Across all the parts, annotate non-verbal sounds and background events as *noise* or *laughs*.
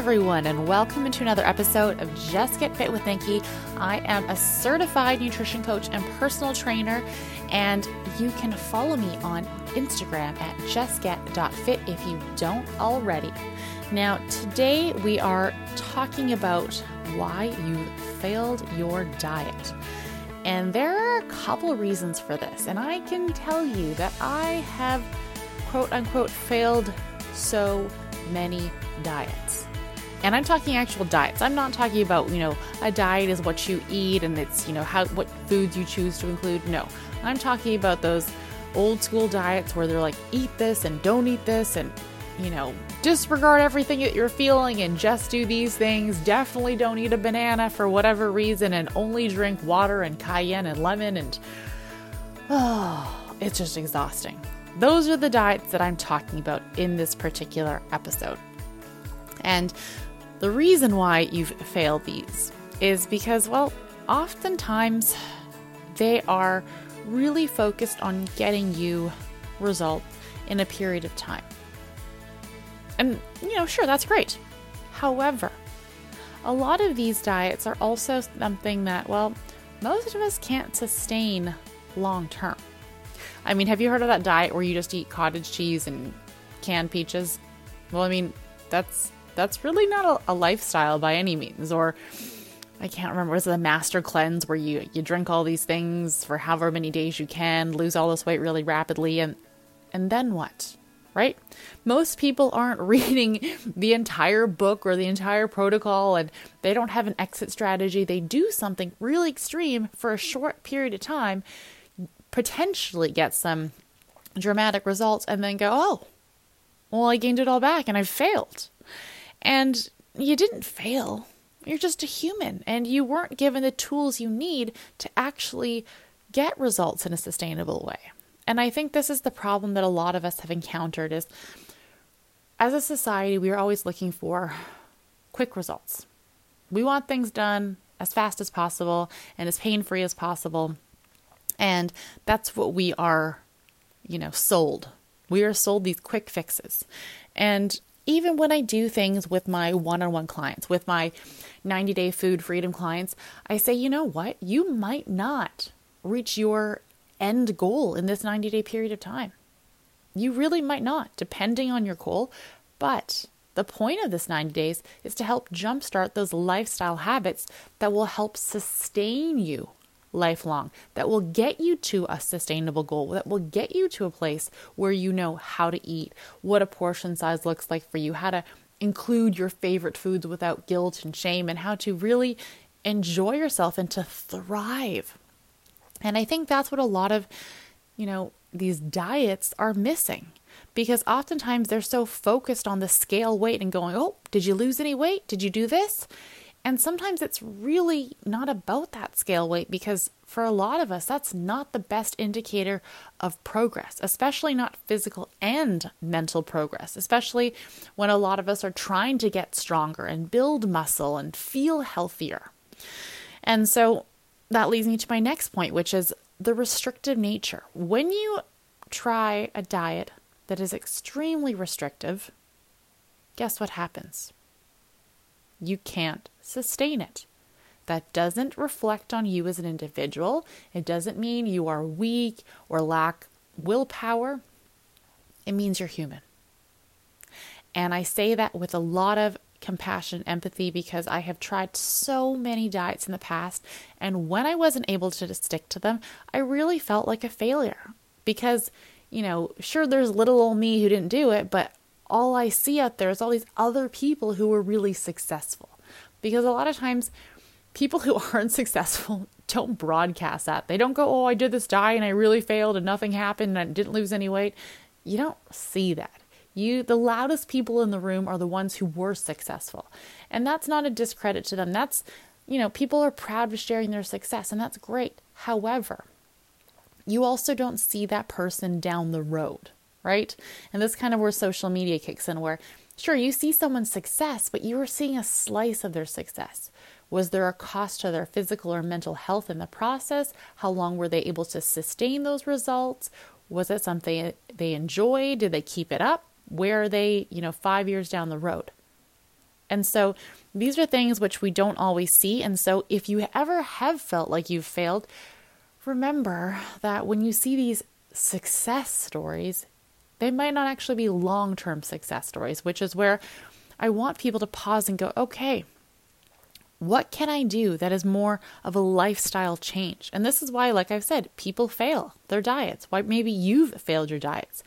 everyone, and welcome into another episode of Just Get Fit with Nikki. I am a certified nutrition coach and personal trainer, and you can follow me on Instagram at justget.fit if you don't already. Now, today we are talking about why you failed your diet. And there are a couple reasons for this, and I can tell you that I have quote unquote failed so many diets. And I'm talking actual diets. I'm not talking about, you know, a diet is what you eat and it's, you know, how what foods you choose to include. No. I'm talking about those old school diets where they're like eat this and don't eat this and you know, disregard everything that you're feeling and just do these things. Definitely don't eat a banana for whatever reason and only drink water and cayenne and lemon and oh, *sighs* it's just exhausting. Those are the diets that I'm talking about in this particular episode. And the reason why you've failed these is because, well, oftentimes they are really focused on getting you results in a period of time. And, you know, sure, that's great. However, a lot of these diets are also something that, well, most of us can't sustain long term. I mean, have you heard of that diet where you just eat cottage cheese and canned peaches? Well, I mean, that's that's really not a, a lifestyle by any means. Or I can't remember, was it the master cleanse where you you drink all these things for however many days you can, lose all this weight really rapidly, and and then what? Right? Most people aren't *laughs* reading the entire book or the entire protocol and they don't have an exit strategy. They do something really extreme for a short period of time potentially get some dramatic results and then go, oh, well, I gained it all back and I've failed. And you didn't fail. You're just a human and you weren't given the tools you need to actually get results in a sustainable way. And I think this is the problem that a lot of us have encountered is as a society we are always looking for quick results. We want things done as fast as possible and as pain-free as possible. And that's what we are, you know, sold. We are sold these quick fixes. And even when I do things with my one on one clients, with my 90 day food freedom clients, I say, you know what? You might not reach your end goal in this 90 day period of time. You really might not, depending on your goal. But the point of this 90 days is to help jumpstart those lifestyle habits that will help sustain you lifelong that will get you to a sustainable goal, that will get you to a place where you know how to eat, what a portion size looks like for you, how to include your favorite foods without guilt and shame, and how to really enjoy yourself and to thrive. And I think that's what a lot of, you know, these diets are missing because oftentimes they're so focused on the scale weight and going, oh, did you lose any weight? Did you do this? And sometimes it's really not about that scale weight because for a lot of us, that's not the best indicator of progress, especially not physical and mental progress, especially when a lot of us are trying to get stronger and build muscle and feel healthier. And so that leads me to my next point, which is the restrictive nature. When you try a diet that is extremely restrictive, guess what happens? You can't sustain it. That doesn't reflect on you as an individual. It doesn't mean you are weak or lack willpower. It means you're human. And I say that with a lot of compassion, empathy, because I have tried so many diets in the past. And when I wasn't able to stick to them, I really felt like a failure. Because, you know, sure, there's little old me who didn't do it, but all I see out there is all these other people who were really successful. Because a lot of times, people who *laughs* aren't successful don't broadcast that. They don't go, Oh, I did this diet and I really failed and nothing happened and I didn't lose any weight. You don't see that. You, the loudest people in the room are the ones who were successful. And that's not a discredit to them. That's, you know, people are proud of sharing their success and that's great. However, you also don't see that person down the road, right? And this kind of where social media kicks in, where Sure, you see someone's success, but you are seeing a slice of their success. Was there a cost to their physical or mental health in the process? How long were they able to sustain those results? Was it something they enjoyed? Did they keep it up? Where are they, you know, five years down the road? And so these are things which we don't always see. And so if you ever have felt like you've failed, remember that when you see these success stories, they might not actually be long term success stories, which is where I want people to pause and go, okay, what can I do that is more of a lifestyle change? And this is why, like I've said, people fail their diets. Why maybe you've failed your diets.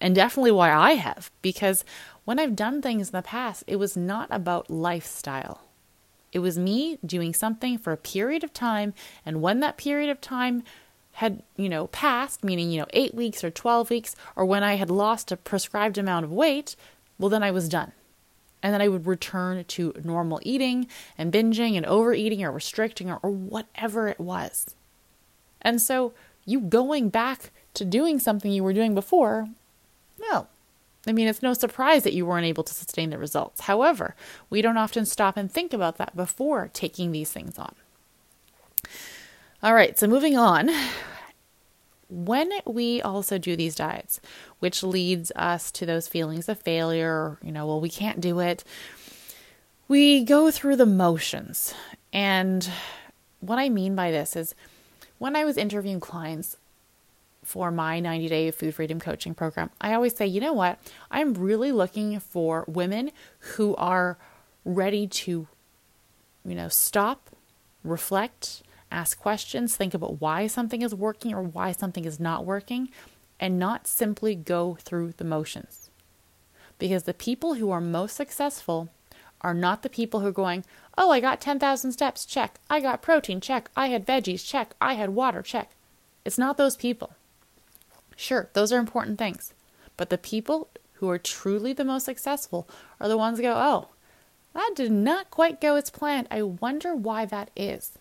And definitely why I have, because when I've done things in the past, it was not about lifestyle. It was me doing something for a period of time, and when that period of time had, you know, passed, meaning, you know, 8 weeks or 12 weeks, or when I had lost a prescribed amount of weight, well then I was done. And then I would return to normal eating and binging and overeating or restricting or, or whatever it was. And so you going back to doing something you were doing before, well, I mean, it's no surprise that you weren't able to sustain the results. However, we don't often stop and think about that before taking these things on. All right, so moving on. When we also do these diets, which leads us to those feelings of failure, you know, well, we can't do it, we go through the motions. And what I mean by this is when I was interviewing clients, for my 90 day food freedom coaching program, I always say, you know what? I'm really looking for women who are ready to, you know, stop, reflect, ask questions, think about why something is working or why something is not working, and not simply go through the motions. Because the people who are most successful are not the people who are going, oh, I got 10,000 steps, check. I got protein, check. I had veggies, check. I had water, check. It's not those people. Sure, those are important things. But the people who are truly the most successful are the ones that go, oh, that did not quite go as planned. I wonder why that is.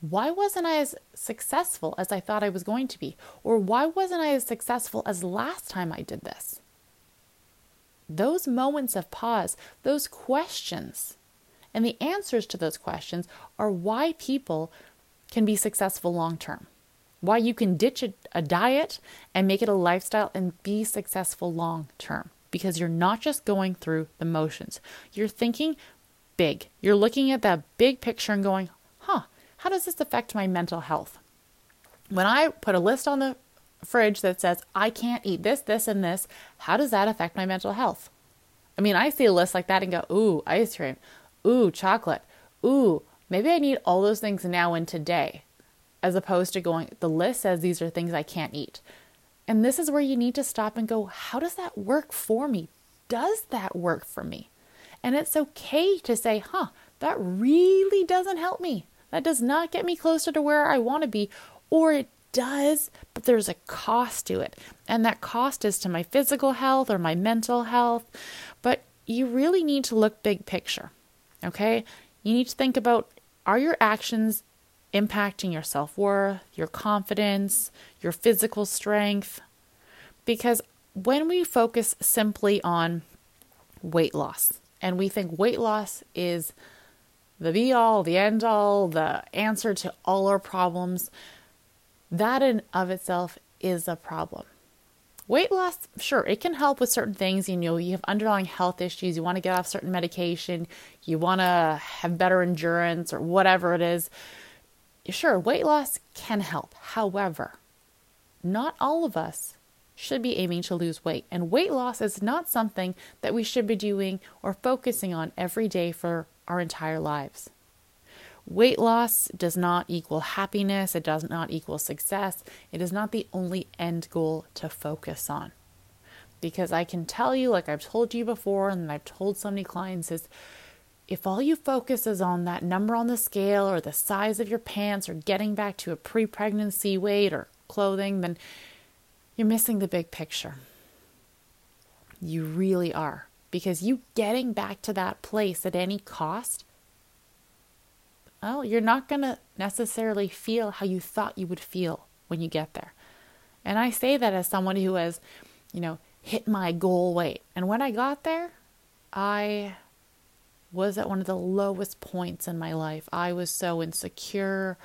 Why wasn't I as successful as I thought I was going to be? Or why wasn't I as successful as last time I did this? Those moments of pause, those questions, and the answers to those questions are why people can be successful long term why you can ditch a, a diet and make it a lifestyle and be successful long term because you're not just going through the motions. You're thinking big. You're looking at that big picture and going, huh, how does this affect my mental health? When I put a list on the fridge that says, I can't eat this, this, and this, how does that affect my mental health? I mean, I see a list like that and go, ooh, ice cream, ooh, chocolate, ooh, maybe I need all those things now and today as opposed to going, the list says these are things I can't eat. And this is where you need to stop and go, how does that work for me? Does that work for me? And it's okay to say, huh, that really doesn't help me. That does not get me closer to where I want to be. Or it does, but there's a cost to it. And that cost is to my physical health or my mental health. But you really need to look big picture. Okay? You need to think about are your actions impacting your self worth, your confidence, your physical strength. Because when we focus simply on weight loss and we think weight loss is the be all, the end all, the answer to all our problems, that in of itself is a problem. Weight loss, sure, it can help with certain things. You know, you have underlying health issues, you want to get off certain medication, you want to have better endurance or whatever it is sure, weight loss can help. However, not all of us should be aiming to lose weight. And weight loss is not something that we should be doing or focusing on every day for our entire lives. Weight loss does not equal happiness, it does not equal success. It is not the only end goal to focus on. Because I can tell you, like I've told you before, and I've told so many clients, is if all you focus is on that number on the scale or the size of your pants or getting back to a pre pregnancy weight or clothing, then you're missing the big picture. You really are. Because you getting back to that place at any cost, well, you're not going to necessarily feel how you thought you would feel when you get there. And I say that as someone who has, you know, hit my goal weight. And when I got there, I was at one of the lowest points in my life. I was so insecure.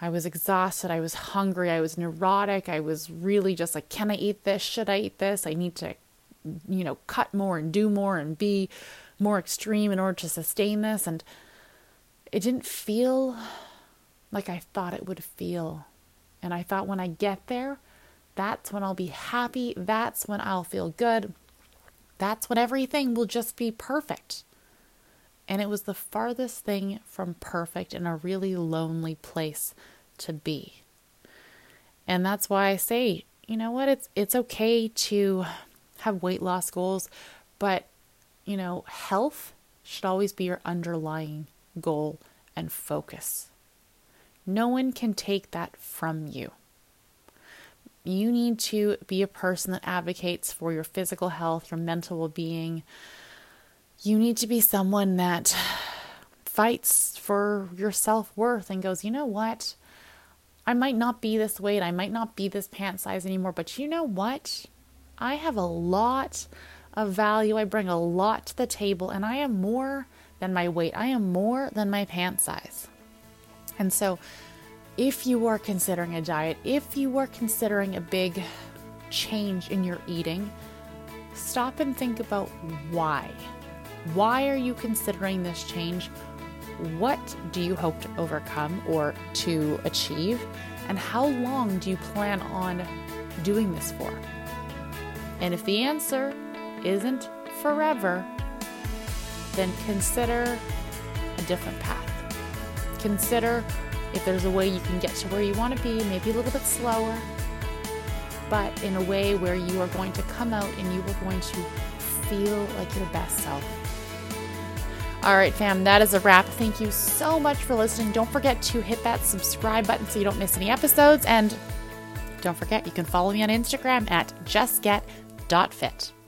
I was exhausted. I was hungry. I was neurotic. I was really just like, can I eat this? Should I eat this? I need to, you know, cut more and do more and be more extreme in order to sustain this. And it didn't feel like I thought it would feel. And I thought when I get there, that's when I'll be happy. That's when I'll feel good. That's when everything will just be perfect. And it was the farthest thing from perfect in a really lonely place to be. And that's why I say, you know what, it's it's okay to have weight loss goals, but you know, health should always be your underlying goal and focus. No one can take that from you. You need to be a person that advocates for your physical health, your mental well being. You need to be someone that fights for your self worth and goes, you know what? I might not be this weight, I might not be this pant size anymore, but you know what? I have a lot of value. I bring a lot to the table, and I am more than my weight. I am more than my pant size. And so, if you are considering a diet, if you are considering a big change in your eating, stop and think about why. Why are you considering this change? What do you hope to overcome or to achieve? And how long do you plan on doing this for? And if the answer isn't forever, then consider a different path. Consider if there's a way you can get to where you want to be, maybe a little bit slower, but in a way where you are going to come out and you are going to feel like your best self. All right, fam, that is a wrap. Thank you so much for listening. Don't forget to hit that subscribe button so you don't miss any episodes. And don't forget, you can follow me on Instagram at justget.fit.